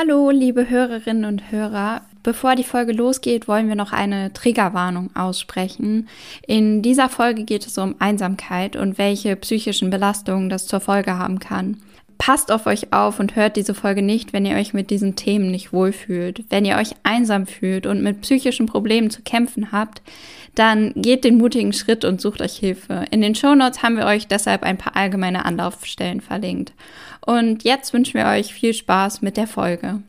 Hallo, liebe Hörerinnen und Hörer. Bevor die Folge losgeht, wollen wir noch eine Triggerwarnung aussprechen. In dieser Folge geht es um Einsamkeit und welche psychischen Belastungen das zur Folge haben kann. Passt auf euch auf und hört diese Folge nicht, wenn ihr euch mit diesen Themen nicht wohlfühlt. Wenn ihr euch einsam fühlt und mit psychischen Problemen zu kämpfen habt, dann geht den mutigen Schritt und sucht euch Hilfe. In den Shownotes haben wir euch deshalb ein paar allgemeine Anlaufstellen verlinkt. Und jetzt wünschen wir euch viel Spaß mit der Folge.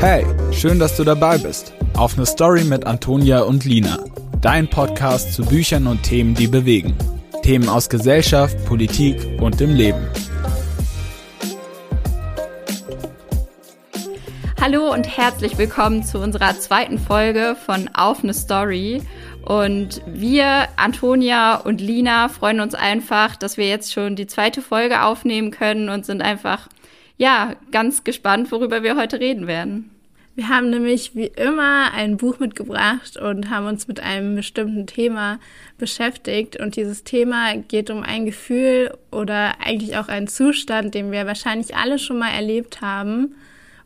Hey, schön, dass du dabei bist. Auf eine Story mit Antonia und Lina. Dein Podcast zu Büchern und Themen, die bewegen. Themen aus Gesellschaft, Politik und dem Leben. Hallo und herzlich willkommen zu unserer zweiten Folge von Auf eine Story. Und wir, Antonia und Lina, freuen uns einfach, dass wir jetzt schon die zweite Folge aufnehmen können und sind einfach, ja, ganz gespannt, worüber wir heute reden werden. Wir haben nämlich wie immer ein Buch mitgebracht und haben uns mit einem bestimmten Thema beschäftigt. Und dieses Thema geht um ein Gefühl oder eigentlich auch einen Zustand, den wir wahrscheinlich alle schon mal erlebt haben.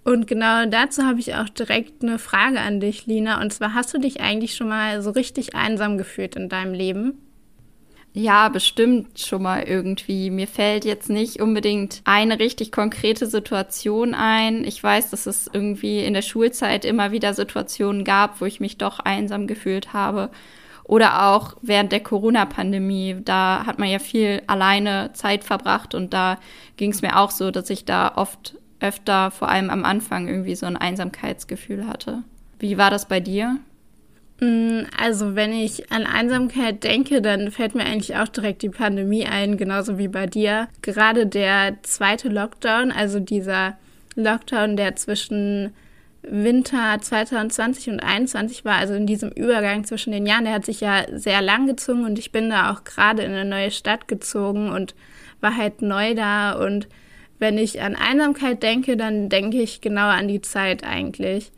Und genau dazu habe ich auch direkt eine Frage an dich, Lina. Und zwar, hast du dich eigentlich schon mal so richtig einsam gefühlt in deinem Leben? Ja, bestimmt schon mal irgendwie. Mir fällt jetzt nicht unbedingt eine richtig konkrete Situation ein. Ich weiß, dass es irgendwie in der Schulzeit immer wieder Situationen gab, wo ich mich doch einsam gefühlt habe. Oder auch während der Corona-Pandemie. Da hat man ja viel alleine Zeit verbracht und da ging es mir auch so, dass ich da oft öfter, vor allem am Anfang, irgendwie so ein Einsamkeitsgefühl hatte. Wie war das bei dir? Mm, also wenn ich an Einsamkeit denke, dann fällt mir eigentlich auch direkt die Pandemie ein, genauso wie bei dir. Gerade der zweite Lockdown, also dieser Lockdown, der zwischen Winter 2020 und 2021 war, also in diesem Übergang zwischen den Jahren, der hat sich ja sehr lang gezogen und ich bin da auch gerade in eine neue Stadt gezogen und war halt neu da und wenn ich an Einsamkeit denke, dann denke ich genau an die Zeit eigentlich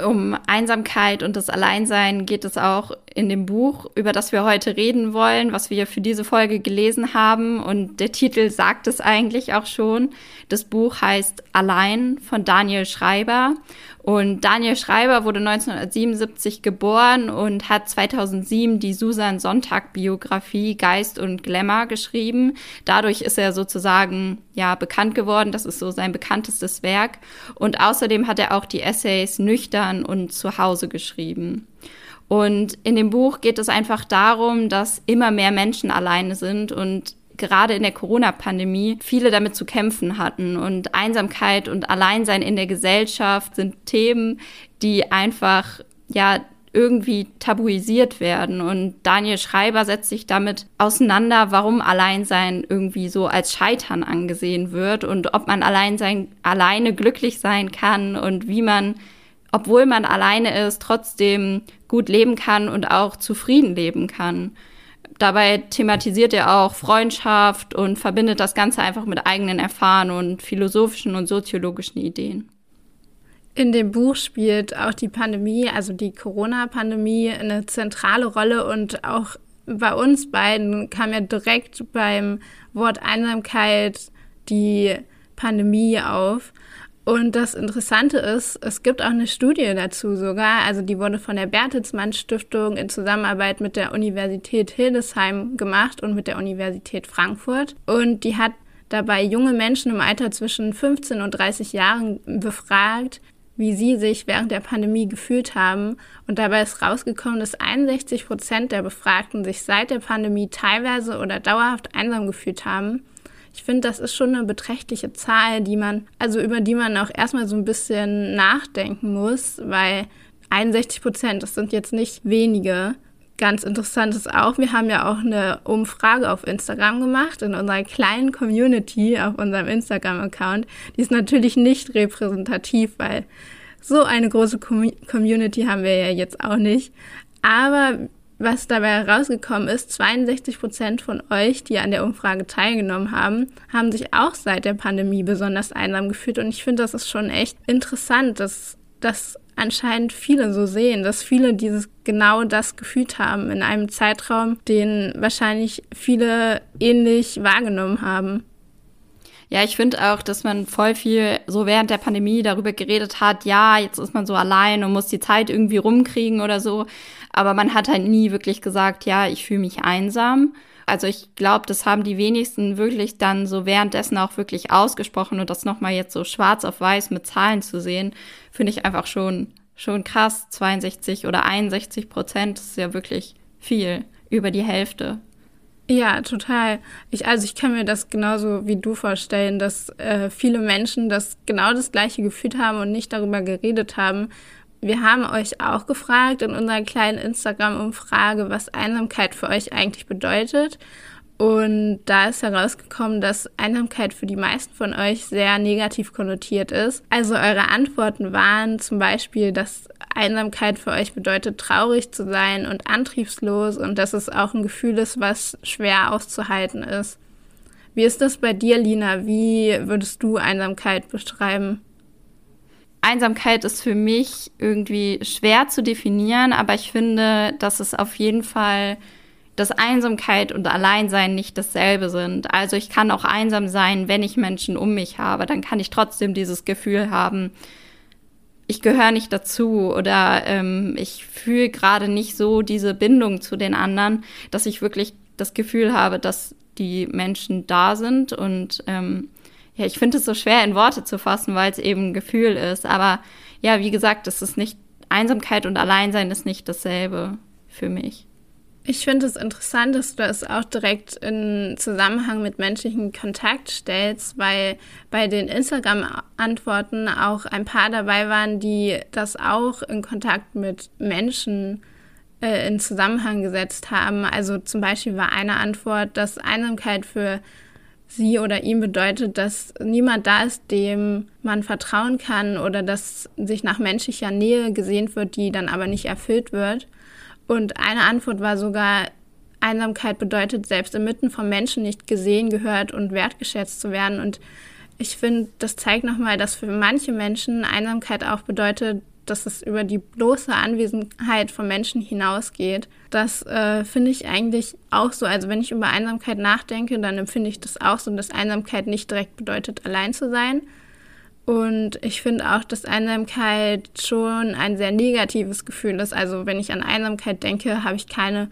um Einsamkeit und das Alleinsein geht es auch in dem Buch, über das wir heute reden wollen, was wir für diese Folge gelesen haben. Und der Titel sagt es eigentlich auch schon. Das Buch heißt Allein von Daniel Schreiber. Und Daniel Schreiber wurde 1977 geboren und hat 2007 die Susan Sonntag Biografie Geist und Glamour geschrieben. Dadurch ist er sozusagen ja bekannt geworden. Das ist so sein bekanntestes Werk. Und außerdem hat er auch die Essays Nüchtern und Zuhause geschrieben. Und in dem Buch geht es einfach darum, dass immer mehr Menschen alleine sind und gerade in der Corona-Pandemie viele damit zu kämpfen hatten. Und Einsamkeit und Alleinsein in der Gesellschaft sind Themen, die einfach, ja, irgendwie tabuisiert werden. Und Daniel Schreiber setzt sich damit auseinander, warum Alleinsein irgendwie so als Scheitern angesehen wird und ob man allein sein, alleine glücklich sein kann und wie man, obwohl man alleine ist, trotzdem gut leben kann und auch zufrieden leben kann. Dabei thematisiert er auch Freundschaft und verbindet das Ganze einfach mit eigenen Erfahrungen und philosophischen und soziologischen Ideen. In dem Buch spielt auch die Pandemie, also die Corona-Pandemie, eine zentrale Rolle und auch bei uns beiden kam ja direkt beim Wort Einsamkeit die Pandemie auf. Und das Interessante ist, es gibt auch eine Studie dazu sogar, also die wurde von der Bertelsmann Stiftung in Zusammenarbeit mit der Universität Hildesheim gemacht und mit der Universität Frankfurt. Und die hat dabei junge Menschen im Alter zwischen 15 und 30 Jahren befragt, wie sie sich während der Pandemie gefühlt haben. Und dabei ist rausgekommen, dass 61 Prozent der Befragten sich seit der Pandemie teilweise oder dauerhaft einsam gefühlt haben. Ich finde, das ist schon eine beträchtliche Zahl, die man, also über die man auch erstmal so ein bisschen nachdenken muss, weil 61 Prozent, das sind jetzt nicht wenige. Ganz interessant ist auch, wir haben ja auch eine Umfrage auf Instagram gemacht, in unserer kleinen Community auf unserem Instagram-Account. Die ist natürlich nicht repräsentativ, weil so eine große Community haben wir ja jetzt auch nicht. Aber was dabei herausgekommen ist, 62 Prozent von euch, die an der Umfrage teilgenommen haben, haben sich auch seit der Pandemie besonders einsam gefühlt. Und ich finde, das ist schon echt interessant, dass das anscheinend viele so sehen, dass viele dieses genau das gefühlt haben in einem Zeitraum, den wahrscheinlich viele ähnlich wahrgenommen haben. Ja, ich finde auch, dass man voll viel so während der Pandemie darüber geredet hat, ja, jetzt ist man so allein und muss die Zeit irgendwie rumkriegen oder so. Aber man hat halt nie wirklich gesagt, ja, ich fühle mich einsam. Also ich glaube, das haben die wenigsten wirklich dann so währenddessen auch wirklich ausgesprochen und das nochmal jetzt so schwarz auf weiß mit Zahlen zu sehen, finde ich einfach schon, schon krass. 62 oder 61 Prozent ist ja wirklich viel, über die Hälfte. Ja, total. Ich, also ich kann mir das genauso wie du vorstellen, dass äh, viele Menschen das genau das gleiche gefühlt haben und nicht darüber geredet haben. Wir haben euch auch gefragt in unserer kleinen Instagram-Umfrage, was Einsamkeit für euch eigentlich bedeutet. Und da ist herausgekommen, dass Einsamkeit für die meisten von euch sehr negativ konnotiert ist. Also eure Antworten waren zum Beispiel, dass Einsamkeit für euch bedeutet, traurig zu sein und antriebslos und dass es auch ein Gefühl ist, was schwer auszuhalten ist. Wie ist das bei dir, Lina? Wie würdest du Einsamkeit beschreiben? Einsamkeit ist für mich irgendwie schwer zu definieren, aber ich finde, dass es auf jeden Fall dass Einsamkeit und Alleinsein nicht dasselbe sind. Also ich kann auch einsam sein, wenn ich Menschen um mich habe. Dann kann ich trotzdem dieses Gefühl haben, ich gehöre nicht dazu oder ähm, ich fühle gerade nicht so diese Bindung zu den anderen, dass ich wirklich das Gefühl habe, dass die Menschen da sind. Und ähm, ja, ich finde es so schwer in Worte zu fassen, weil es eben ein Gefühl ist. Aber ja, wie gesagt, es ist nicht, Einsamkeit und Alleinsein ist nicht dasselbe für mich. Ich finde es interessant, dass du es auch direkt in Zusammenhang mit menschlichen Kontakt stellst, weil bei den Instagram-Antworten auch ein paar dabei waren, die das auch in Kontakt mit Menschen äh, in Zusammenhang gesetzt haben. Also zum Beispiel war eine Antwort, dass Einsamkeit für sie oder ihm bedeutet, dass niemand da ist, dem man vertrauen kann oder dass sich nach menschlicher Nähe gesehnt wird, die dann aber nicht erfüllt wird. Und eine Antwort war sogar, Einsamkeit bedeutet, selbst inmitten von Menschen nicht gesehen, gehört und wertgeschätzt zu werden. Und ich finde, das zeigt nochmal, dass für manche Menschen Einsamkeit auch bedeutet, dass es über die bloße Anwesenheit von Menschen hinausgeht. Das äh, finde ich eigentlich auch so. Also wenn ich über Einsamkeit nachdenke, dann empfinde ich das auch so, dass Einsamkeit nicht direkt bedeutet, allein zu sein, und ich finde auch, dass Einsamkeit schon ein sehr negatives Gefühl ist. Also wenn ich an Einsamkeit denke, habe ich keine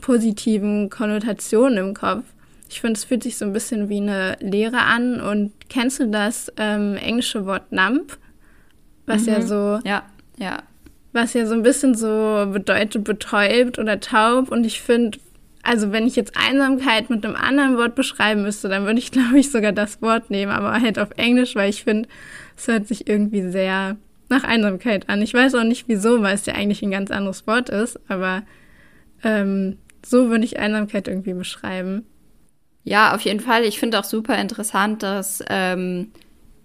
positiven Konnotationen im Kopf. Ich finde, es fühlt sich so ein bisschen wie eine Leere an. Und kennst du das ähm, englische Wort numb? Was mhm. ja so. Ja, ja. Was ja so ein bisschen so bedeutet betäubt oder taub. Und ich finde, also wenn ich jetzt Einsamkeit mit einem anderen Wort beschreiben müsste, dann würde ich, glaube ich, sogar das Wort nehmen, aber halt auf Englisch, weil ich finde, es hört sich irgendwie sehr nach Einsamkeit an. Ich weiß auch nicht wieso, weil es ja eigentlich ein ganz anderes Wort ist, aber ähm, so würde ich Einsamkeit irgendwie beschreiben. Ja, auf jeden Fall. Ich finde auch super interessant, dass ähm,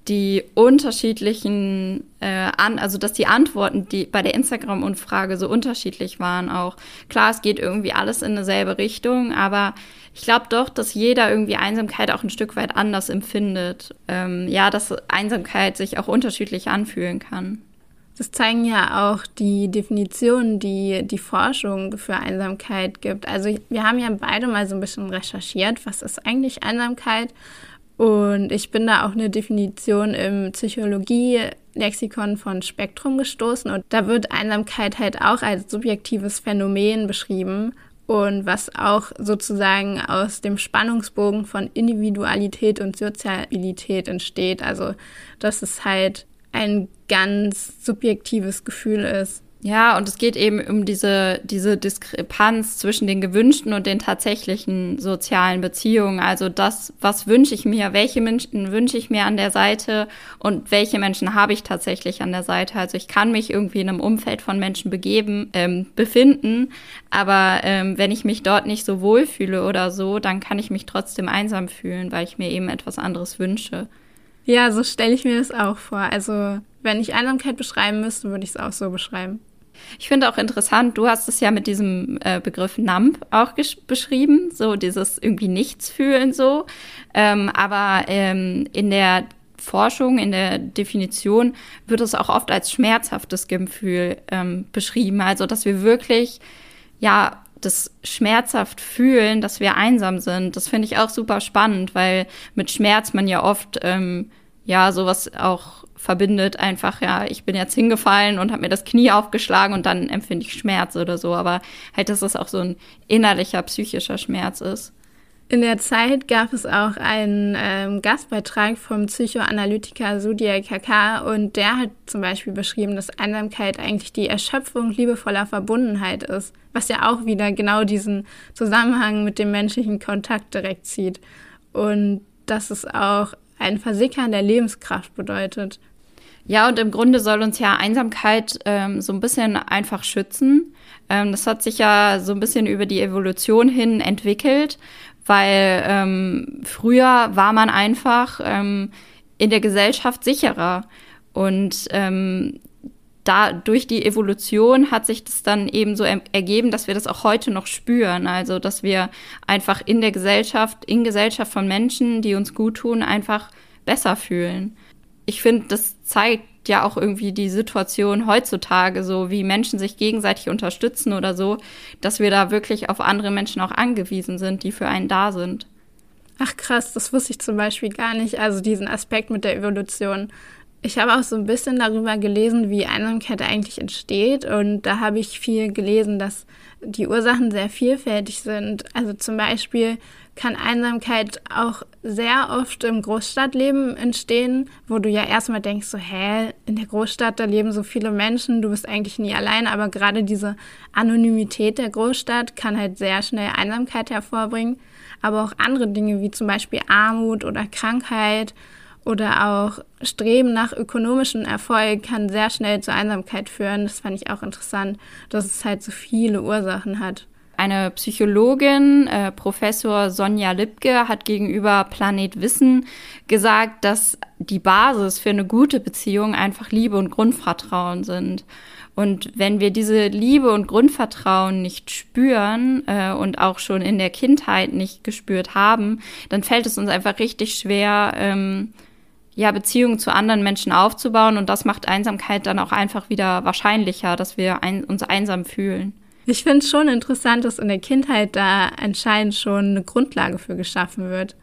die unterschiedlichen, äh, an, also dass die Antworten, die bei der Instagram-Umfrage so unterschiedlich waren auch. Klar, es geht irgendwie alles in dieselbe Richtung, aber ich glaube doch, dass jeder irgendwie Einsamkeit auch ein Stück weit anders empfindet. Ähm, ja, dass Einsamkeit sich auch unterschiedlich anfühlen kann. Das zeigen ja auch die Definitionen, die die Forschung für Einsamkeit gibt. Also wir haben ja beide mal so ein bisschen recherchiert, was ist eigentlich Einsamkeit und ich bin da auch eine Definition im Psychologie-Lexikon von Spektrum gestoßen. Und da wird Einsamkeit halt auch als subjektives Phänomen beschrieben. Und was auch sozusagen aus dem Spannungsbogen von Individualität und Sozialität entsteht. Also, dass es halt ein ganz subjektives Gefühl ist. Ja, und es geht eben um diese, diese Diskrepanz zwischen den gewünschten und den tatsächlichen sozialen Beziehungen. Also das, was wünsche ich mir, welche Menschen wünsche ich mir an der Seite und welche Menschen habe ich tatsächlich an der Seite. Also ich kann mich irgendwie in einem Umfeld von Menschen begeben, ähm, befinden, aber ähm, wenn ich mich dort nicht so wohlfühle oder so, dann kann ich mich trotzdem einsam fühlen, weil ich mir eben etwas anderes wünsche. Ja, so stelle ich mir das auch vor. Also wenn ich Einsamkeit beschreiben müsste, würde ich es auch so beschreiben. Ich finde auch interessant, du hast es ja mit diesem äh, Begriff Nump auch beschrieben, so dieses irgendwie Nichts fühlen so. Ähm, aber ähm, in der Forschung, in der Definition wird es auch oft als schmerzhaftes Gefühl ähm, beschrieben. Also, dass wir wirklich, ja, das schmerzhaft fühlen, dass wir einsam sind. Das finde ich auch super spannend, weil mit Schmerz man ja oft, ähm, ja, sowas auch verbindet. Einfach, ja, ich bin jetzt hingefallen und habe mir das Knie aufgeschlagen und dann empfinde ich Schmerz oder so. Aber halt, dass es auch so ein innerlicher, psychischer Schmerz ist. In der Zeit gab es auch einen ähm, Gastbeitrag vom Psychoanalytiker Sudia Kaka und der hat zum Beispiel beschrieben, dass Einsamkeit eigentlich die Erschöpfung liebevoller Verbundenheit ist, was ja auch wieder genau diesen Zusammenhang mit dem menschlichen Kontakt direkt zieht und dass es auch ein Versickern der Lebenskraft bedeutet. Ja, und im Grunde soll uns ja Einsamkeit ähm, so ein bisschen einfach schützen. Ähm, das hat sich ja so ein bisschen über die Evolution hin entwickelt weil ähm, früher war man einfach ähm, in der Gesellschaft sicherer und ähm, da durch die Evolution hat sich das dann eben so ergeben, dass wir das auch heute noch spüren. Also, dass wir einfach in der Gesellschaft, in Gesellschaft von Menschen, die uns gut tun, einfach besser fühlen. Ich finde, das zeigt ja auch irgendwie die Situation heutzutage, so wie Menschen sich gegenseitig unterstützen oder so, dass wir da wirklich auf andere Menschen auch angewiesen sind, die für einen da sind. Ach krass, das wusste ich zum Beispiel gar nicht. Also diesen Aspekt mit der Evolution. Ich habe auch so ein bisschen darüber gelesen, wie Einsamkeit eigentlich entsteht. Und da habe ich viel gelesen, dass die Ursachen sehr vielfältig sind. Also zum Beispiel kann Einsamkeit auch sehr oft im Großstadtleben entstehen, wo du ja erstmal denkst, so, hä, in der Großstadt, da leben so viele Menschen, du bist eigentlich nie allein, aber gerade diese Anonymität der Großstadt kann halt sehr schnell Einsamkeit hervorbringen. Aber auch andere Dinge wie zum Beispiel Armut oder Krankheit oder auch Streben nach ökonomischem Erfolg kann sehr schnell zur Einsamkeit führen. Das fand ich auch interessant, dass es halt so viele Ursachen hat. Eine Psychologin, äh, Professor Sonja Lipke, hat gegenüber Planet Wissen gesagt, dass die Basis für eine gute Beziehung einfach Liebe und Grundvertrauen sind. Und wenn wir diese Liebe und Grundvertrauen nicht spüren äh, und auch schon in der Kindheit nicht gespürt haben, dann fällt es uns einfach richtig schwer, ähm, ja, Beziehungen zu anderen Menschen aufzubauen. Und das macht Einsamkeit dann auch einfach wieder wahrscheinlicher, dass wir ein, uns einsam fühlen. Ich finde es schon interessant, dass in der Kindheit da anscheinend schon eine Grundlage für geschaffen wird.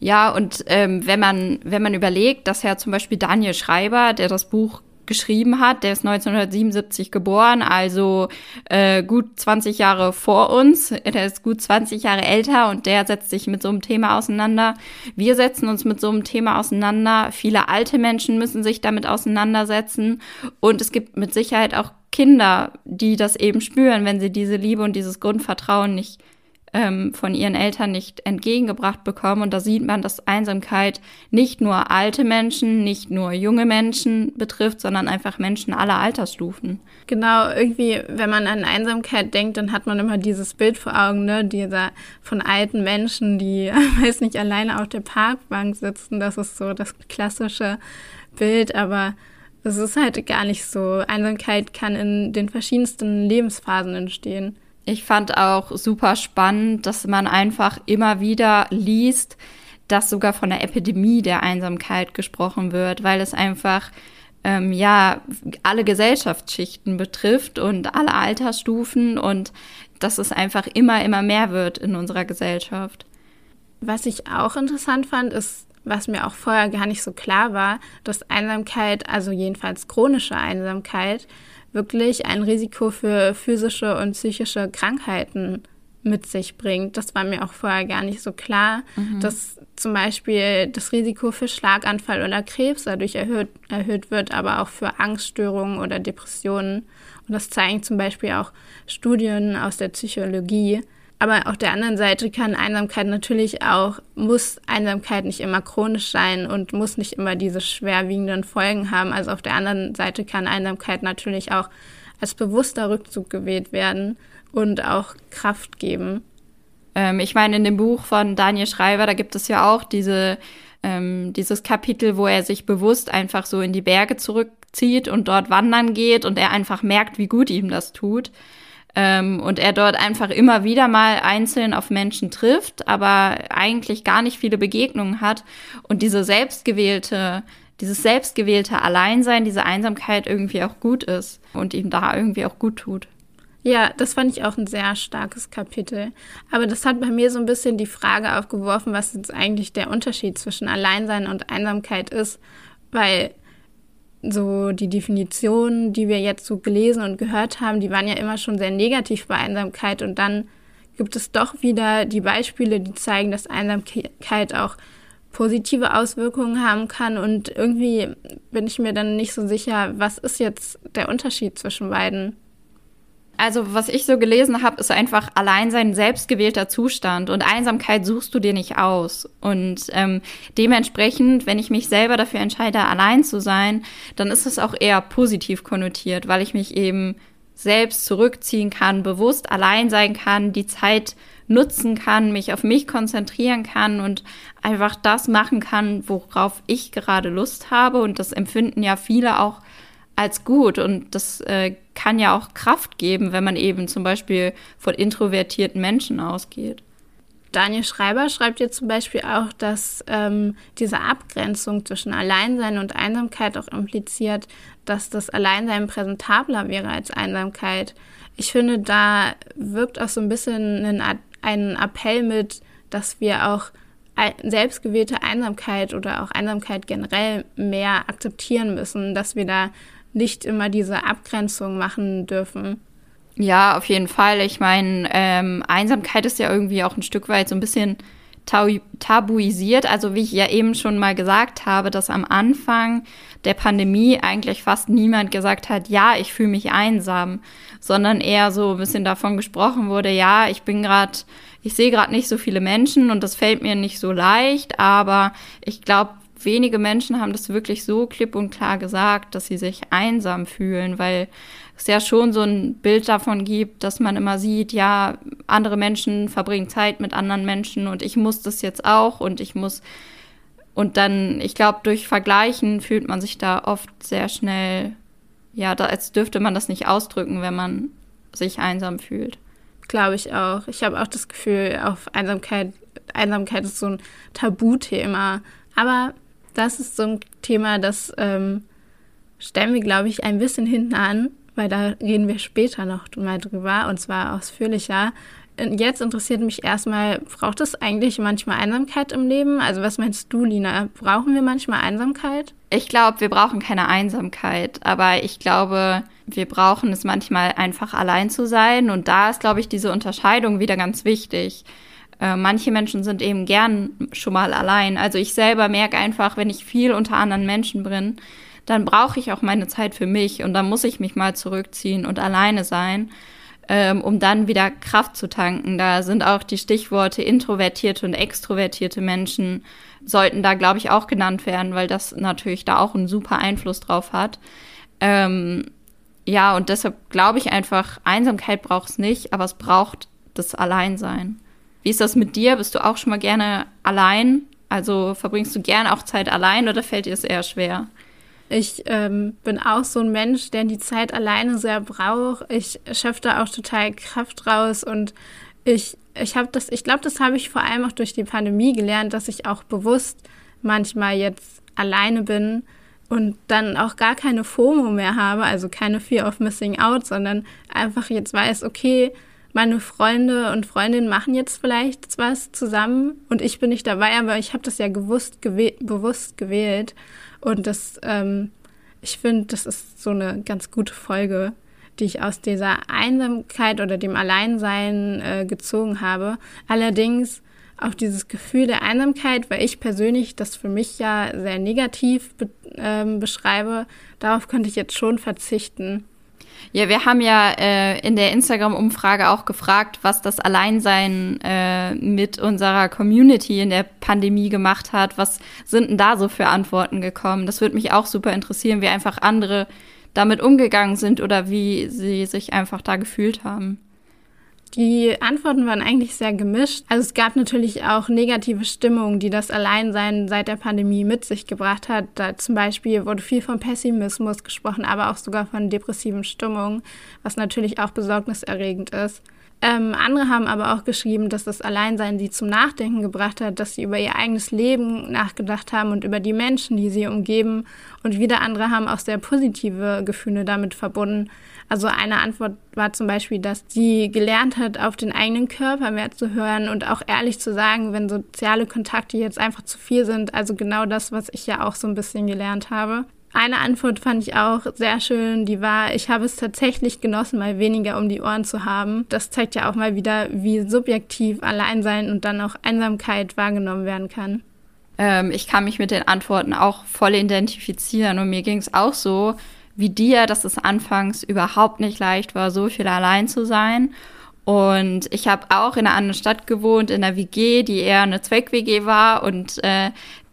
Ja, und ähm, wenn man wenn man überlegt, dass ja zum Beispiel Daniel Schreiber, der das Buch geschrieben hat. Der ist 1977 geboren, also äh, gut 20 Jahre vor uns. Der ist gut 20 Jahre älter und der setzt sich mit so einem Thema auseinander. Wir setzen uns mit so einem Thema auseinander. Viele alte Menschen müssen sich damit auseinandersetzen. Und es gibt mit Sicherheit auch Kinder, die das eben spüren, wenn sie diese Liebe und dieses Grundvertrauen nicht ähm, von ihren Eltern nicht entgegengebracht bekommen. Und da sieht man, dass Einsamkeit nicht nur alte Menschen, nicht nur junge Menschen betrifft, sondern einfach Menschen aller Altersstufen. Genau, irgendwie, wenn man an Einsamkeit denkt, dann hat man immer dieses Bild vor Augen, ne, dieser von alten Menschen, die, weiß nicht, alleine auf der Parkbank sitzen. Das ist so das klassische Bild, aber es ist halt gar nicht so. Einsamkeit kann in den verschiedensten Lebensphasen entstehen. Ich fand auch super spannend, dass man einfach immer wieder liest, dass sogar von der Epidemie der Einsamkeit gesprochen wird, weil es einfach ähm, ja alle Gesellschaftsschichten betrifft und alle Altersstufen und dass es einfach immer, immer mehr wird in unserer Gesellschaft. Was ich auch interessant fand, ist, was mir auch vorher gar nicht so klar war, dass Einsamkeit, also jedenfalls chronische Einsamkeit, wirklich ein Risiko für physische und psychische Krankheiten mit sich bringt. Das war mir auch vorher gar nicht so klar, mhm. dass zum Beispiel das Risiko für Schlaganfall oder Krebs dadurch erhöht, erhöht wird, aber auch für Angststörungen oder Depressionen. Und das zeigen zum Beispiel auch Studien aus der Psychologie. Aber auf der anderen Seite kann Einsamkeit natürlich auch, muss Einsamkeit nicht immer chronisch sein und muss nicht immer diese schwerwiegenden Folgen haben. Also auf der anderen Seite kann Einsamkeit natürlich auch als bewusster Rückzug gewählt werden und auch Kraft geben. Ähm, ich meine, in dem Buch von Daniel Schreiber, da gibt es ja auch diese, ähm, dieses Kapitel, wo er sich bewusst einfach so in die Berge zurückzieht und dort wandern geht und er einfach merkt, wie gut ihm das tut. Ähm, und er dort einfach immer wieder mal einzeln auf Menschen trifft, aber eigentlich gar nicht viele Begegnungen hat und diese selbstgewählte, dieses selbstgewählte Alleinsein, diese Einsamkeit irgendwie auch gut ist und ihm da irgendwie auch gut tut. Ja, das fand ich auch ein sehr starkes Kapitel. Aber das hat bei mir so ein bisschen die Frage aufgeworfen, was jetzt eigentlich der Unterschied zwischen Alleinsein und Einsamkeit ist. Weil so die Definitionen, die wir jetzt so gelesen und gehört haben, die waren ja immer schon sehr negativ bei Einsamkeit. Und dann gibt es doch wieder die Beispiele, die zeigen, dass Einsamkeit auch positive Auswirkungen haben kann. Und irgendwie bin ich mir dann nicht so sicher, was ist jetzt der Unterschied zwischen beiden also was ich so gelesen habe, ist einfach allein sein selbstgewählter Zustand und Einsamkeit suchst du dir nicht aus. Und ähm, dementsprechend, wenn ich mich selber dafür entscheide, allein zu sein, dann ist es auch eher positiv konnotiert, weil ich mich eben selbst zurückziehen kann, bewusst allein sein kann, die Zeit nutzen kann, mich auf mich konzentrieren kann und einfach das machen kann, worauf ich gerade Lust habe. Und das empfinden ja viele auch als gut. Und das äh, kann ja auch Kraft geben, wenn man eben zum Beispiel von introvertierten Menschen ausgeht. Daniel Schreiber schreibt jetzt zum Beispiel auch, dass ähm, diese Abgrenzung zwischen Alleinsein und Einsamkeit auch impliziert, dass das Alleinsein präsentabler wäre als Einsamkeit. Ich finde, da wirkt auch so ein bisschen ein, ein Appell mit, dass wir auch selbstgewählte Einsamkeit oder auch Einsamkeit generell mehr akzeptieren müssen, dass wir da nicht immer diese Abgrenzung machen dürfen. Ja, auf jeden Fall. Ich meine, ähm, Einsamkeit ist ja irgendwie auch ein Stück weit so ein bisschen tabuisiert. Also wie ich ja eben schon mal gesagt habe, dass am Anfang der Pandemie eigentlich fast niemand gesagt hat, ja, ich fühle mich einsam, sondern eher so ein bisschen davon gesprochen wurde, ja, ich bin gerade, ich sehe gerade nicht so viele Menschen und das fällt mir nicht so leicht, aber ich glaube, wenige Menschen haben das wirklich so klipp und klar gesagt, dass sie sich einsam fühlen, weil es ja schon so ein Bild davon gibt, dass man immer sieht, ja, andere Menschen verbringen Zeit mit anderen Menschen und ich muss das jetzt auch und ich muss und dann, ich glaube, durch Vergleichen fühlt man sich da oft sehr schnell, ja, da, als dürfte man das nicht ausdrücken, wenn man sich einsam fühlt. Glaube ich auch. Ich habe auch das Gefühl, auf Einsamkeit, Einsamkeit ist so ein Tabuthema. Aber das ist so ein Thema, das ähm, stellen wir, glaube ich, ein bisschen hinten an, weil da reden wir später noch mal drüber und zwar ausführlicher. Jetzt interessiert mich erstmal, braucht es eigentlich manchmal Einsamkeit im Leben? Also was meinst du, Lina? Brauchen wir manchmal Einsamkeit? Ich glaube, wir brauchen keine Einsamkeit, aber ich glaube, wir brauchen es manchmal einfach allein zu sein und da ist, glaube ich, diese Unterscheidung wieder ganz wichtig. Äh, manche Menschen sind eben gern schon mal allein. Also ich selber merke einfach, wenn ich viel unter anderen Menschen bin, dann brauche ich auch meine Zeit für mich und dann muss ich mich mal zurückziehen und alleine sein, ähm, um dann wieder Kraft zu tanken. Da sind auch die Stichworte introvertierte und extrovertierte Menschen sollten da, glaube ich, auch genannt werden, weil das natürlich da auch einen super Einfluss drauf hat. Ähm, ja, und deshalb glaube ich einfach, Einsamkeit braucht es nicht, aber es braucht das Alleinsein. Wie ist das mit dir? Bist du auch schon mal gerne allein? Also verbringst du gerne auch Zeit allein oder fällt dir es eher schwer? Ich ähm, bin auch so ein Mensch, der die Zeit alleine sehr braucht. Ich schöpfe da auch total Kraft raus und ich, ich habe das, ich glaube, das habe ich vor allem auch durch die Pandemie gelernt, dass ich auch bewusst manchmal jetzt alleine bin und dann auch gar keine FOMO mehr habe, also keine Fear of Missing Out, sondern einfach jetzt weiß, okay, meine Freunde und Freundinnen machen jetzt vielleicht was zusammen und ich bin nicht dabei, aber ich habe das ja gewusst, gewäh bewusst gewählt und das, ähm, ich finde, das ist so eine ganz gute Folge, die ich aus dieser Einsamkeit oder dem Alleinsein äh, gezogen habe. Allerdings auch dieses Gefühl der Einsamkeit, weil ich persönlich das für mich ja sehr negativ be ähm, beschreibe, darauf könnte ich jetzt schon verzichten. Ja, wir haben ja äh, in der Instagram-Umfrage auch gefragt, was das Alleinsein äh, mit unserer Community in der Pandemie gemacht hat. Was sind denn da so für Antworten gekommen? Das würde mich auch super interessieren, wie einfach andere damit umgegangen sind oder wie sie sich einfach da gefühlt haben. Die Antworten waren eigentlich sehr gemischt. Also es gab natürlich auch negative Stimmungen, die das Alleinsein seit der Pandemie mit sich gebracht hat. Da zum Beispiel wurde viel von Pessimismus gesprochen, aber auch sogar von depressiven Stimmungen, was natürlich auch besorgniserregend ist. Ähm, andere haben aber auch geschrieben, dass das Alleinsein sie zum Nachdenken gebracht hat, dass sie über ihr eigenes Leben nachgedacht haben und über die Menschen, die sie umgeben. Und wieder andere haben auch sehr positive Gefühle damit verbunden. Also eine Antwort war zum Beispiel, dass sie gelernt hat, auf den eigenen Körper mehr zu hören und auch ehrlich zu sagen, wenn soziale Kontakte jetzt einfach zu viel sind. Also genau das, was ich ja auch so ein bisschen gelernt habe. Eine Antwort fand ich auch sehr schön, die war, ich habe es tatsächlich genossen, mal weniger um die Ohren zu haben. Das zeigt ja auch mal wieder, wie subjektiv Alleinsein und dann auch Einsamkeit wahrgenommen werden kann. Ähm, ich kann mich mit den Antworten auch voll identifizieren und mir ging es auch so wie dir, dass es anfangs überhaupt nicht leicht war, so viel allein zu sein. Und ich habe auch in einer anderen Stadt gewohnt, in einer WG, die eher eine Zweck-WG war. Und äh,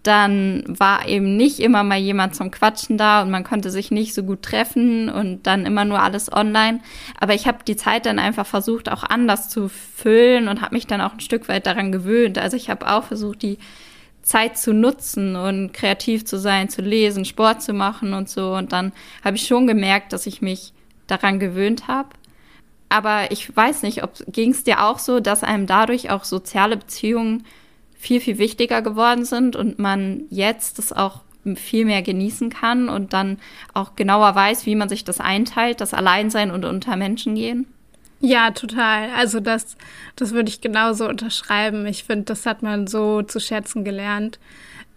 dann war eben nicht immer mal jemand zum Quatschen da und man konnte sich nicht so gut treffen und dann immer nur alles online. Aber ich habe die Zeit dann einfach versucht, auch anders zu füllen und habe mich dann auch ein Stück weit daran gewöhnt. Also ich habe auch versucht, die Zeit zu nutzen und kreativ zu sein, zu lesen, Sport zu machen und so. Und dann habe ich schon gemerkt, dass ich mich daran gewöhnt habe. Aber ich weiß nicht, ob ging es dir auch so, dass einem dadurch auch soziale Beziehungen viel, viel wichtiger geworden sind und man jetzt das auch viel mehr genießen kann und dann auch genauer weiß, wie man sich das einteilt, das Alleinsein und unter Menschen gehen? Ja, total. Also das, das würde ich genauso unterschreiben. Ich finde, das hat man so zu schätzen gelernt.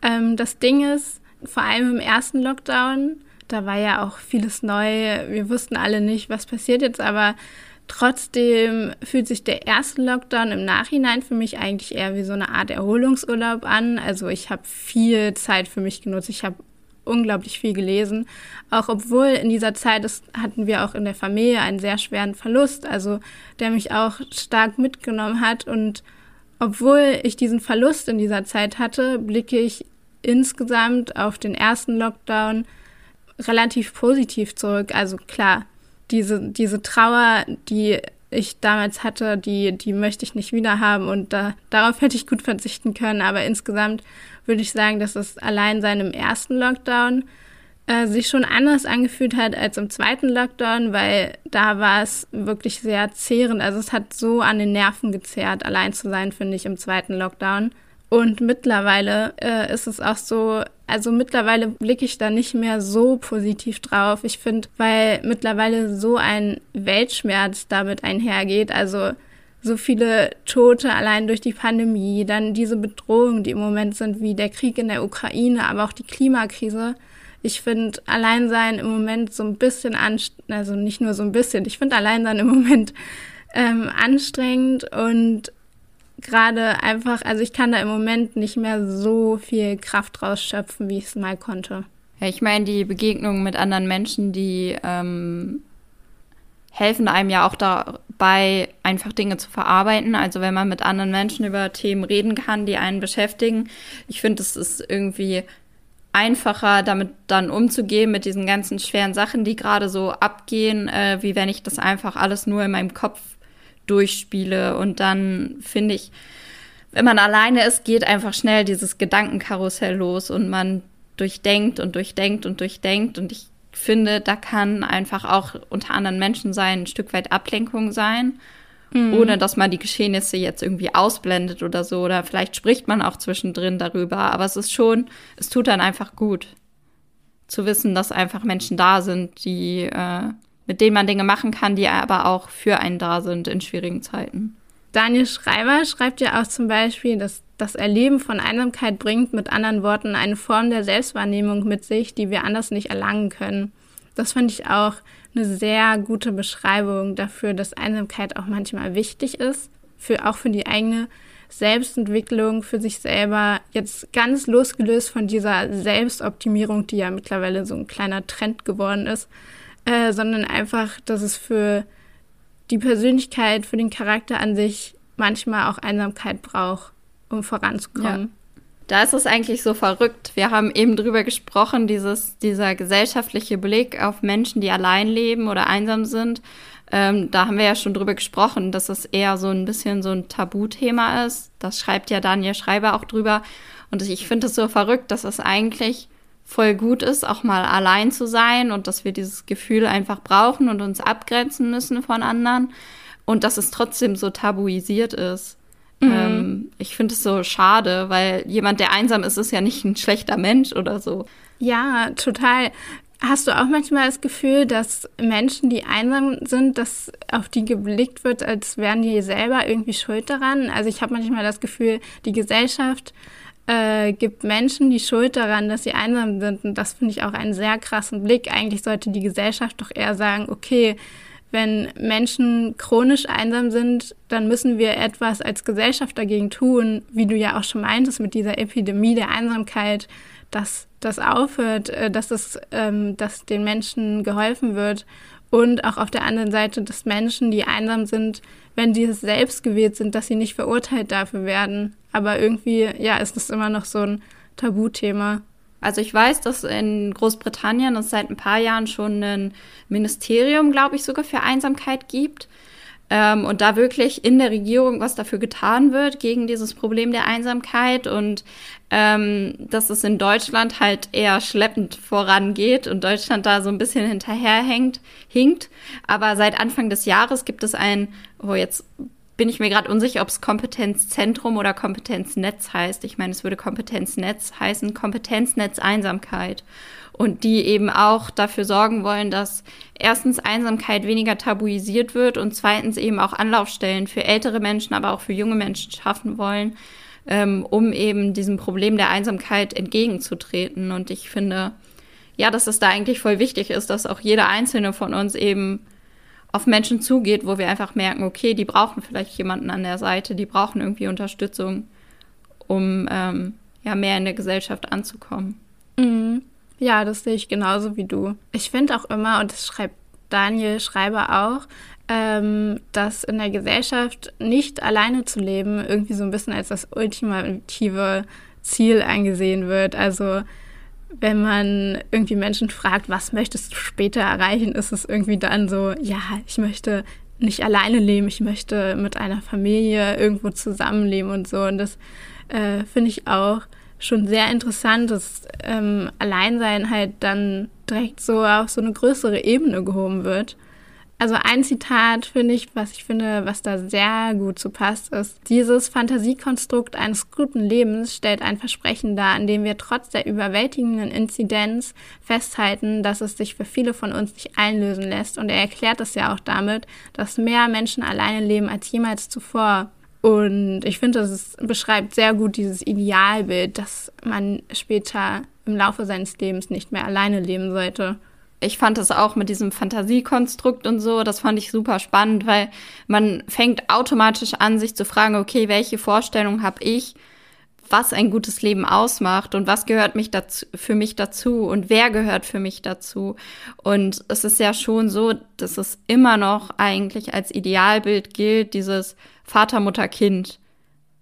Ähm, das Ding ist, vor allem im ersten Lockdown, da war ja auch vieles neu. Wir wussten alle nicht, was passiert jetzt, aber Trotzdem fühlt sich der erste Lockdown im Nachhinein für mich eigentlich eher wie so eine Art Erholungsurlaub an. Also ich habe viel Zeit für mich genutzt. Ich habe unglaublich viel gelesen. Auch obwohl in dieser Zeit ist, hatten wir auch in der Familie einen sehr schweren Verlust, also der mich auch stark mitgenommen hat. Und obwohl ich diesen Verlust in dieser Zeit hatte, blicke ich insgesamt auf den ersten Lockdown relativ positiv zurück. Also klar, diese, diese Trauer, die ich damals hatte, die, die möchte ich nicht wieder haben und da, darauf hätte ich gut verzichten können. Aber insgesamt würde ich sagen, dass es allein seinem ersten Lockdown äh, sich schon anders angefühlt hat als im zweiten Lockdown, weil da war es wirklich sehr zehrend. Also es hat so an den Nerven gezerrt, allein zu sein, finde ich, im zweiten Lockdown. Und mittlerweile äh, ist es auch so, also mittlerweile blicke ich da nicht mehr so positiv drauf. Ich finde, weil mittlerweile so ein Weltschmerz damit einhergeht, also so viele Tote allein durch die Pandemie, dann diese Bedrohungen, die im Moment sind, wie der Krieg in der Ukraine, aber auch die Klimakrise. Ich finde Alleinsein im Moment so ein bisschen anstrengend, also nicht nur so ein bisschen, ich finde Alleinsein im Moment ähm, anstrengend und gerade einfach, also ich kann da im Moment nicht mehr so viel Kraft rausschöpfen, wie ich es mal konnte. Ja, ich meine, die Begegnungen mit anderen Menschen, die ähm, helfen einem ja auch dabei, einfach Dinge zu verarbeiten. Also wenn man mit anderen Menschen über Themen reden kann, die einen beschäftigen. Ich finde, es ist irgendwie einfacher, damit dann umzugehen mit diesen ganzen schweren Sachen, die gerade so abgehen, äh, wie wenn ich das einfach alles nur in meinem Kopf durchspiele. Und dann finde ich, wenn man alleine ist, geht einfach schnell dieses Gedankenkarussell los und man durchdenkt und durchdenkt und durchdenkt. Und ich finde, da kann einfach auch unter anderen Menschen sein, ein Stück weit Ablenkung sein. Mhm. Ohne dass man die Geschehnisse jetzt irgendwie ausblendet oder so. Oder vielleicht spricht man auch zwischendrin darüber. Aber es ist schon, es tut dann einfach gut zu wissen, dass einfach Menschen da sind, die äh, mit denen man Dinge machen kann, die aber auch für einen da sind in schwierigen Zeiten. Daniel Schreiber schreibt ja auch zum Beispiel, dass das Erleben von Einsamkeit bringt mit anderen Worten eine Form der Selbstwahrnehmung mit sich, die wir anders nicht erlangen können. Das finde ich auch eine sehr gute Beschreibung dafür, dass Einsamkeit auch manchmal wichtig ist, für, auch für die eigene Selbstentwicklung, für sich selber, jetzt ganz losgelöst von dieser Selbstoptimierung, die ja mittlerweile so ein kleiner Trend geworden ist, äh, sondern einfach, dass es für die Persönlichkeit, für den Charakter an sich manchmal auch Einsamkeit braucht, um voranzukommen. Ja. Da ist es eigentlich so verrückt. Wir haben eben drüber gesprochen, dieses, dieser gesellschaftliche Blick auf Menschen, die allein leben oder einsam sind. Ähm, da haben wir ja schon drüber gesprochen, dass es eher so ein bisschen so ein Tabuthema ist. Das schreibt ja Daniel Schreiber auch drüber. Und ich finde es so verrückt, dass es eigentlich voll gut ist, auch mal allein zu sein und dass wir dieses Gefühl einfach brauchen und uns abgrenzen müssen von anderen und dass es trotzdem so tabuisiert ist. Mhm. Ähm, ich finde es so schade, weil jemand, der einsam ist, ist ja nicht ein schlechter Mensch oder so. Ja, total. Hast du auch manchmal das Gefühl, dass Menschen, die einsam sind, dass auf die geblickt wird, als wären die selber irgendwie schuld daran? Also ich habe manchmal das Gefühl, die Gesellschaft äh, gibt Menschen die Schuld daran, dass sie einsam sind. Und das finde ich auch einen sehr krassen Blick. Eigentlich sollte die Gesellschaft doch eher sagen, okay, wenn Menschen chronisch einsam sind, dann müssen wir etwas als Gesellschaft dagegen tun, wie du ja auch schon meintest mit dieser Epidemie der Einsamkeit, dass das aufhört, äh, dass, es, ähm, dass den Menschen geholfen wird. Und auch auf der anderen Seite, dass Menschen, die einsam sind, wenn sie es selbst gewählt sind, dass sie nicht verurteilt dafür werden. Aber irgendwie, ja, ist das immer noch so ein Tabuthema. Also ich weiß, dass in Großbritannien es seit ein paar Jahren schon ein Ministerium, glaube ich, sogar für Einsamkeit gibt ähm, und da wirklich in der Regierung was dafür getan wird gegen dieses Problem der Einsamkeit und ähm, dass es in Deutschland halt eher schleppend vorangeht und Deutschland da so ein bisschen hinterherhängt, hinkt. Aber seit Anfang des Jahres gibt es ein, oh jetzt bin ich mir gerade unsicher, ob es Kompetenzzentrum oder Kompetenznetz heißt. Ich meine, es würde Kompetenznetz heißen, Kompetenznetz Einsamkeit und die eben auch dafür sorgen wollen, dass erstens Einsamkeit weniger tabuisiert wird und zweitens eben auch Anlaufstellen für ältere Menschen, aber auch für junge Menschen schaffen wollen, ähm, um eben diesem Problem der Einsamkeit entgegenzutreten. Und ich finde, ja, dass es da eigentlich voll wichtig ist, dass auch jeder einzelne von uns eben auf Menschen zugeht, wo wir einfach merken, okay, die brauchen vielleicht jemanden an der Seite, die brauchen irgendwie Unterstützung, um ähm, ja mehr in der Gesellschaft anzukommen. Mhm. Ja, das sehe ich genauso wie du. Ich finde auch immer, und das schreibt Daniel Schreiber auch, ähm, dass in der Gesellschaft nicht alleine zu leben irgendwie so ein bisschen als das ultimative Ziel angesehen wird. Also wenn man irgendwie Menschen fragt, was möchtest du später erreichen, ist es irgendwie dann so, ja, ich möchte nicht alleine leben, ich möchte mit einer Familie irgendwo zusammenleben und so. Und das äh, finde ich auch schon sehr interessant, dass ähm, Alleinsein halt dann direkt so auf so eine größere Ebene gehoben wird. Also ein Zitat finde ich, was ich finde, was da sehr gut zu passt, ist, dieses Fantasiekonstrukt eines guten Lebens stellt ein Versprechen dar, in dem wir trotz der überwältigenden Inzidenz festhalten, dass es sich für viele von uns nicht einlösen lässt. Und er erklärt es ja auch damit, dass mehr Menschen alleine leben als jemals zuvor. Und ich finde, das beschreibt sehr gut dieses Idealbild, dass man später im Laufe seines Lebens nicht mehr alleine leben sollte. Ich fand das auch mit diesem Fantasiekonstrukt und so, das fand ich super spannend, weil man fängt automatisch an, sich zu fragen, okay, welche Vorstellung habe ich, was ein gutes Leben ausmacht und was gehört mich dazu, für mich dazu und wer gehört für mich dazu. Und es ist ja schon so, dass es immer noch eigentlich als Idealbild gilt, dieses Vater, Mutter, Kind.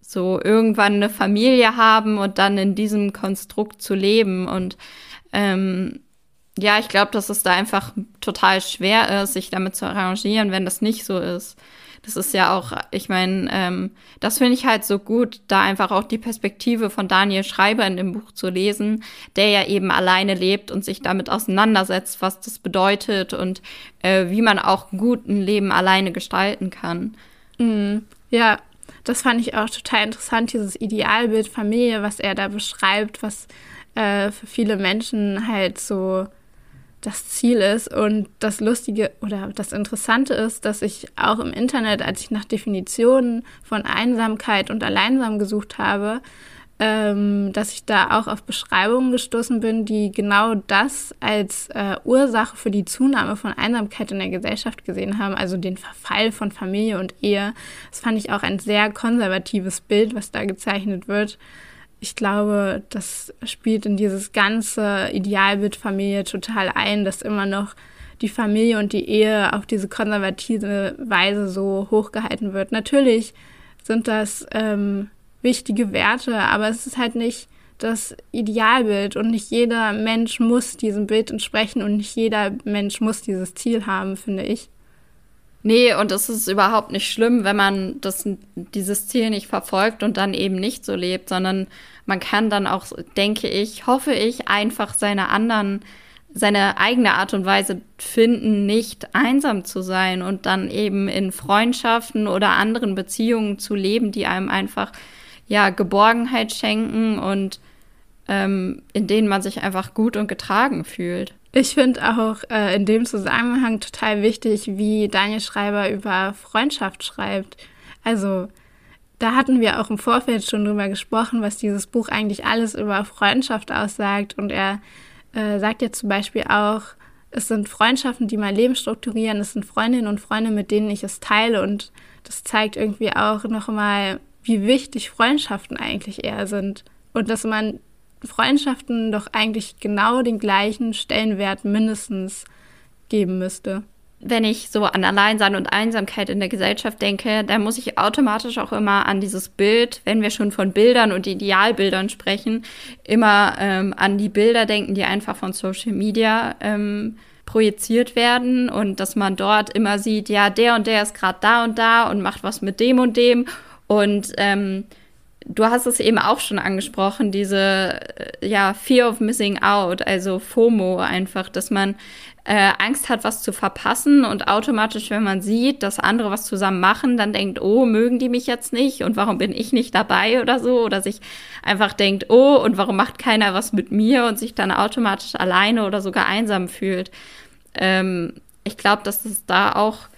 So irgendwann eine Familie haben und dann in diesem Konstrukt zu leben. Und ähm, ja, ich glaube, dass es da einfach total schwer ist, sich damit zu arrangieren, wenn das nicht so ist. Das ist ja auch, ich meine, ähm, das finde ich halt so gut, da einfach auch die Perspektive von Daniel Schreiber in dem Buch zu lesen, der ja eben alleine lebt und sich damit auseinandersetzt, was das bedeutet und äh, wie man auch gut ein Leben alleine gestalten kann. Mhm. Ja, das fand ich auch total interessant, dieses Idealbild Familie, was er da beschreibt, was äh, für viele Menschen halt so das Ziel ist. Und das Lustige oder das Interessante ist, dass ich auch im Internet, als ich nach Definitionen von Einsamkeit und Alleinsam gesucht habe, ähm, dass ich da auch auf Beschreibungen gestoßen bin, die genau das als äh, Ursache für die Zunahme von Einsamkeit in der Gesellschaft gesehen haben, also den Verfall von Familie und Ehe. Das fand ich auch ein sehr konservatives Bild, was da gezeichnet wird. Ich glaube, das spielt in dieses ganze Idealbild Familie total ein, dass immer noch die Familie und die Ehe auf diese konservative Weise so hochgehalten wird. Natürlich sind das ähm, wichtige Werte, aber es ist halt nicht das Idealbild und nicht jeder Mensch muss diesem Bild entsprechen und nicht jeder Mensch muss dieses Ziel haben, finde ich. Nee, und es ist überhaupt nicht schlimm, wenn man das, dieses Ziel nicht verfolgt und dann eben nicht so lebt, sondern man kann dann auch, denke ich, hoffe ich, einfach seine anderen, seine eigene Art und Weise finden, nicht einsam zu sein und dann eben in Freundschaften oder anderen Beziehungen zu leben, die einem einfach, ja, Geborgenheit schenken und ähm, in denen man sich einfach gut und getragen fühlt. Ich finde auch äh, in dem Zusammenhang total wichtig, wie Daniel Schreiber über Freundschaft schreibt. Also da hatten wir auch im Vorfeld schon drüber gesprochen, was dieses Buch eigentlich alles über Freundschaft aussagt. Und er äh, sagt jetzt zum Beispiel auch, es sind Freundschaften, die mein Leben strukturieren. Es sind Freundinnen und Freunde, mit denen ich es teile. Und das zeigt irgendwie auch nochmal, wie wichtig Freundschaften eigentlich eher sind. Und dass man Freundschaften doch eigentlich genau den gleichen Stellenwert mindestens geben müsste. Wenn ich so an Alleinsein und Einsamkeit in der Gesellschaft denke, dann muss ich automatisch auch immer an dieses Bild, wenn wir schon von Bildern und Idealbildern sprechen, immer ähm, an die Bilder denken, die einfach von Social Media ähm, projiziert werden und dass man dort immer sieht, ja, der und der ist gerade da und da und macht was mit dem und dem und ähm, du hast es eben auch schon angesprochen, diese äh, ja Fear of Missing Out, also FOMO einfach, dass man äh, Angst hat, was zu verpassen und automatisch, wenn man sieht, dass andere was zusammen machen, dann denkt, oh, mögen die mich jetzt nicht und warum bin ich nicht dabei oder so oder sich einfach denkt, oh, und warum macht keiner was mit mir und sich dann automatisch alleine oder sogar einsam fühlt. Ähm, ich glaube, dass es da auch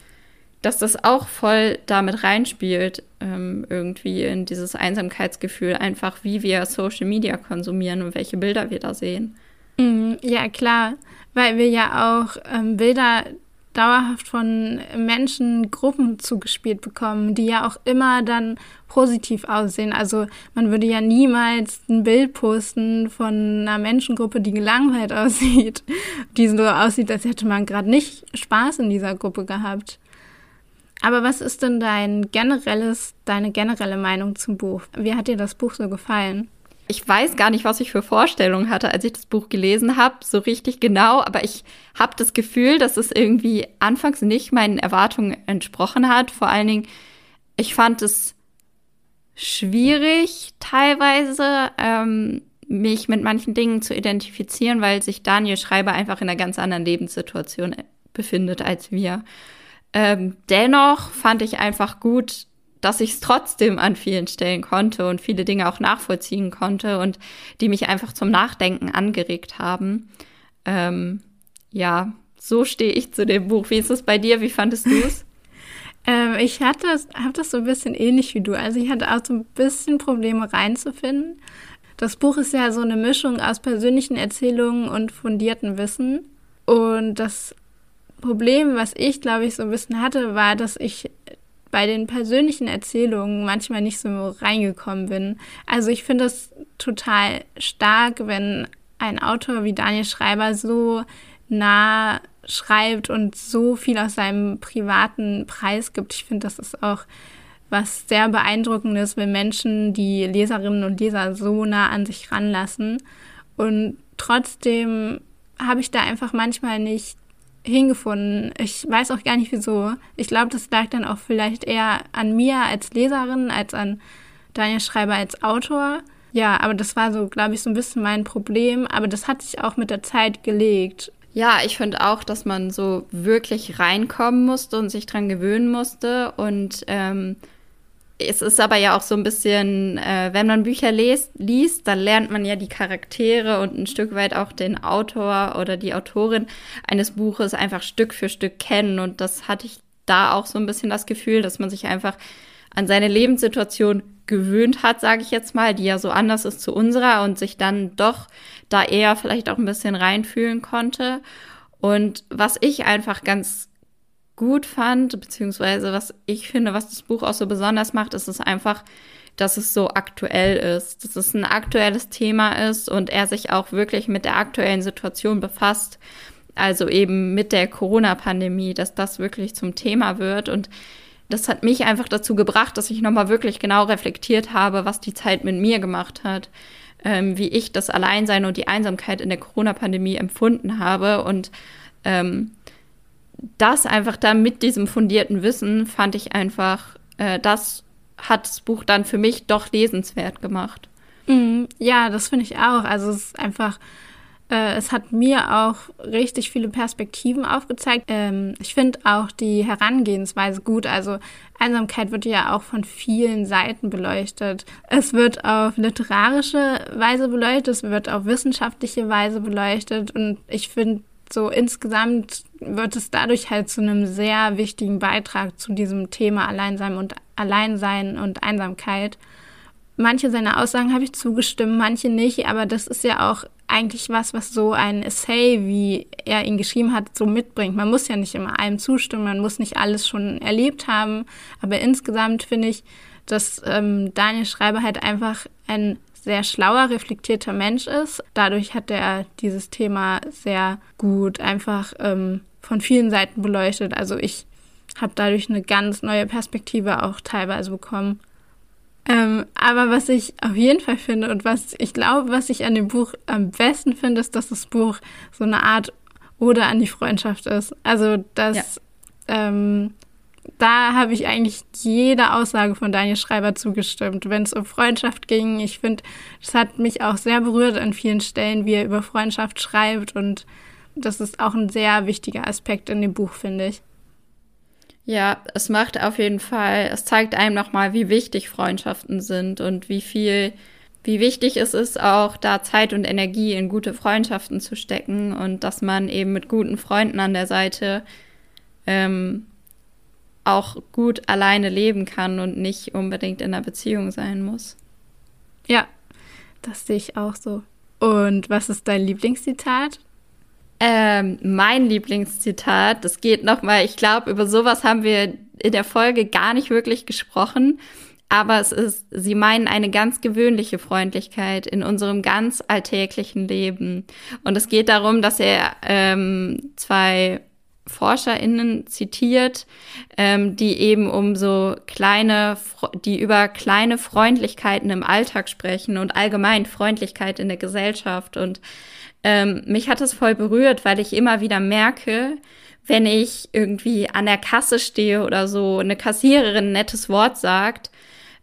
dass das auch voll damit reinspielt, ähm, irgendwie in dieses Einsamkeitsgefühl, einfach wie wir Social Media konsumieren und welche Bilder wir da sehen. Mhm, ja, klar, weil wir ja auch ähm, Bilder dauerhaft von Menschen, Gruppen zugespielt bekommen, die ja auch immer dann positiv aussehen. Also man würde ja niemals ein Bild posten von einer Menschengruppe, die gelangweilt aussieht, die so aussieht, als hätte man gerade nicht Spaß in dieser Gruppe gehabt. Aber was ist denn dein generelles, deine generelle Meinung zum Buch? Wie hat dir das Buch so gefallen? Ich weiß gar nicht, was ich für Vorstellungen hatte, als ich das Buch gelesen habe, so richtig genau, aber ich habe das Gefühl, dass es irgendwie anfangs nicht meinen Erwartungen entsprochen hat. Vor allen Dingen, ich fand es schwierig teilweise, ähm, mich mit manchen Dingen zu identifizieren, weil sich Daniel Schreiber einfach in einer ganz anderen Lebenssituation befindet als wir. Ähm, dennoch fand ich einfach gut, dass ich es trotzdem an vielen Stellen konnte und viele Dinge auch nachvollziehen konnte und die mich einfach zum Nachdenken angeregt haben. Ähm, ja, so stehe ich zu dem Buch. Wie ist es bei dir? Wie fandest du es? ähm, ich hatte, habe das so ein bisschen ähnlich wie du. Also ich hatte auch so ein bisschen Probleme reinzufinden. Das Buch ist ja so eine Mischung aus persönlichen Erzählungen und fundierten Wissen. Und das Problem, was ich, glaube ich, so ein bisschen hatte, war, dass ich bei den persönlichen Erzählungen manchmal nicht so reingekommen bin. Also ich finde es total stark, wenn ein Autor wie Daniel Schreiber so nah schreibt und so viel aus seinem privaten Preis gibt. Ich finde, das ist auch was sehr beeindruckendes, wenn Menschen die Leserinnen und Leser so nah an sich ranlassen. Und trotzdem habe ich da einfach manchmal nicht hingefunden. Ich weiß auch gar nicht wieso. Ich glaube, das lag dann auch vielleicht eher an mir als Leserin als an Daniel Schreiber als Autor. Ja, aber das war so, glaube ich, so ein bisschen mein Problem. Aber das hat sich auch mit der Zeit gelegt. Ja, ich finde auch, dass man so wirklich reinkommen musste und sich dran gewöhnen musste. Und ähm, es ist aber ja auch so ein bisschen, äh, wenn man Bücher liest, liest, dann lernt man ja die Charaktere und ein Stück weit auch den Autor oder die Autorin eines Buches einfach Stück für Stück kennen. Und das hatte ich da auch so ein bisschen das Gefühl, dass man sich einfach an seine Lebenssituation gewöhnt hat, sage ich jetzt mal, die ja so anders ist zu unserer und sich dann doch da eher vielleicht auch ein bisschen reinfühlen konnte. Und was ich einfach ganz gut fand, beziehungsweise was ich finde, was das Buch auch so besonders macht, ist es einfach, dass es so aktuell ist, dass es ein aktuelles Thema ist und er sich auch wirklich mit der aktuellen Situation befasst. Also eben mit der Corona-Pandemie, dass das wirklich zum Thema wird. Und das hat mich einfach dazu gebracht, dass ich nochmal wirklich genau reflektiert habe, was die Zeit mit mir gemacht hat, ähm, wie ich das Alleinsein und die Einsamkeit in der Corona-Pandemie empfunden habe und ähm, das einfach dann mit diesem fundierten Wissen fand ich einfach, äh, das hat das Buch dann für mich doch lesenswert gemacht. Mhm, ja, das finde ich auch. Also es ist einfach, äh, es hat mir auch richtig viele Perspektiven aufgezeigt. Ähm, ich finde auch die Herangehensweise gut. Also Einsamkeit wird ja auch von vielen Seiten beleuchtet. Es wird auf literarische Weise beleuchtet, es wird auf wissenschaftliche Weise beleuchtet und ich finde, so insgesamt wird es dadurch halt zu einem sehr wichtigen Beitrag zu diesem Thema Alleinsein und Alleinsein und Einsamkeit. Manche seiner Aussagen habe ich zugestimmt, manche nicht, aber das ist ja auch eigentlich was, was so ein Essay, wie er ihn geschrieben hat, so mitbringt. Man muss ja nicht immer allem zustimmen, man muss nicht alles schon erlebt haben, aber insgesamt finde ich, dass ähm, Daniel Schreiber halt einfach ein sehr schlauer, reflektierter Mensch ist. Dadurch hat er dieses Thema sehr gut einfach ähm, von vielen Seiten beleuchtet. Also ich habe dadurch eine ganz neue Perspektive auch teilweise bekommen. Ähm, aber was ich auf jeden Fall finde und was ich glaube, was ich an dem Buch am besten finde, ist, dass das Buch so eine Art Oder an die Freundschaft ist. Also, dass ja. ähm, da habe ich eigentlich jeder Aussage von Daniel Schreiber zugestimmt, wenn es um Freundschaft ging. Ich finde, es hat mich auch sehr berührt an vielen Stellen, wie er über Freundschaft schreibt. Und das ist auch ein sehr wichtiger Aspekt in dem Buch, finde ich. Ja, es macht auf jeden Fall, es zeigt einem nochmal, wie wichtig Freundschaften sind und wie viel, wie wichtig es ist, auch da Zeit und Energie in gute Freundschaften zu stecken und dass man eben mit guten Freunden an der Seite ähm, auch gut alleine leben kann und nicht unbedingt in einer Beziehung sein muss. Ja, das sehe ich auch so. Und was ist dein Lieblingszitat? Ähm, mein Lieblingszitat, das geht nochmal, ich glaube, über sowas haben wir in der Folge gar nicht wirklich gesprochen. Aber es ist, sie meinen eine ganz gewöhnliche Freundlichkeit in unserem ganz alltäglichen Leben. Und es geht darum, dass er ähm, zwei ForscherInnen zitiert, ähm, die eben um so kleine, die über kleine Freundlichkeiten im Alltag sprechen und allgemein Freundlichkeit in der Gesellschaft. Und ähm, mich hat es voll berührt, weil ich immer wieder merke, wenn ich irgendwie an der Kasse stehe oder so eine Kassiererin ein nettes Wort sagt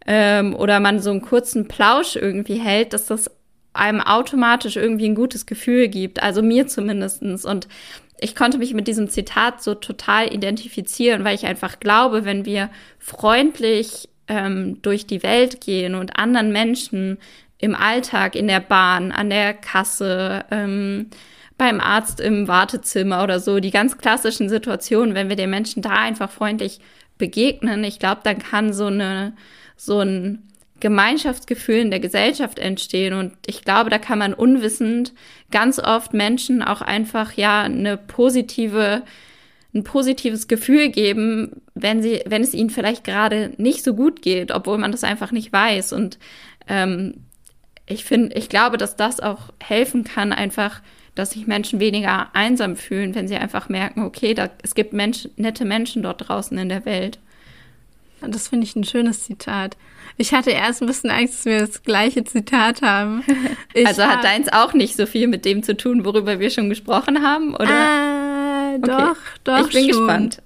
ähm, oder man so einen kurzen Plausch irgendwie hält, dass das einem automatisch irgendwie ein gutes Gefühl gibt, also mir zumindestens. Und ich konnte mich mit diesem Zitat so total identifizieren, weil ich einfach glaube, wenn wir freundlich ähm, durch die Welt gehen und anderen Menschen im Alltag, in der Bahn, an der Kasse, ähm, beim Arzt im Wartezimmer oder so, die ganz klassischen Situationen, wenn wir den Menschen da einfach freundlich begegnen, ich glaube, dann kann so eine, so ein Gemeinschaftsgefühl in der Gesellschaft entstehen. Und ich glaube, da kann man unwissend ganz oft Menschen auch einfach ja eine positive, ein positives Gefühl geben, wenn sie, wenn es ihnen vielleicht gerade nicht so gut geht, obwohl man das einfach nicht weiß. Und ähm, ich finde, ich glaube, dass das auch helfen kann, einfach, dass sich Menschen weniger einsam fühlen, wenn sie einfach merken, okay, da, es gibt Mensch, nette Menschen dort draußen in der Welt. Das finde ich ein schönes Zitat. Ich hatte erst ein bisschen Angst, dass wir das gleiche Zitat haben. Ich also hat deins auch nicht so viel mit dem zu tun, worüber wir schon gesprochen haben, oder? Doch, okay. doch. Ich bin schon. gespannt.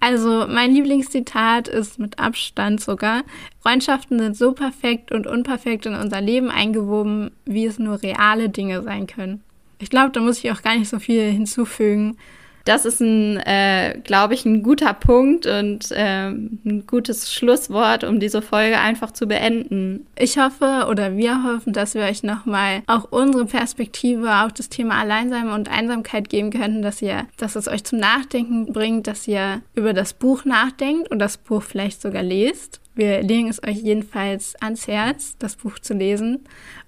Also mein Lieblingszitat ist mit Abstand sogar, Freundschaften sind so perfekt und unperfekt in unser Leben eingewoben, wie es nur reale Dinge sein können. Ich glaube, da muss ich auch gar nicht so viel hinzufügen. Das ist ein, äh, glaube ich, ein guter Punkt und äh, ein gutes Schlusswort, um diese Folge einfach zu beenden. Ich hoffe oder wir hoffen, dass wir euch nochmal auch unsere Perspektive auf das Thema Alleinsein und Einsamkeit geben könnten, dass ihr, dass es euch zum Nachdenken bringt, dass ihr über das Buch nachdenkt und das Buch vielleicht sogar lest. Wir legen es euch jedenfalls ans Herz, das Buch zu lesen.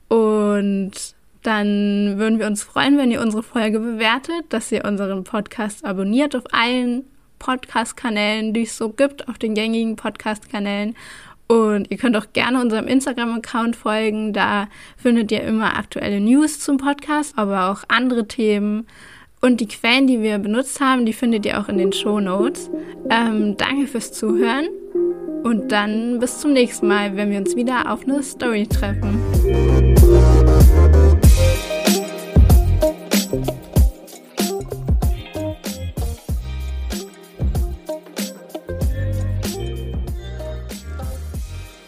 Und dann würden wir uns freuen, wenn ihr unsere Folge bewertet, dass ihr unseren Podcast abonniert auf allen Podcast-Kanälen, die es so gibt, auf den gängigen Podcast-Kanälen. Und ihr könnt auch gerne unserem Instagram-Account folgen. Da findet ihr immer aktuelle News zum Podcast, aber auch andere Themen. Und die Quellen, die wir benutzt haben, die findet ihr auch in den Show Notes. Ähm, danke fürs Zuhören. Und dann bis zum nächsten Mal, wenn wir uns wieder auf eine Story treffen.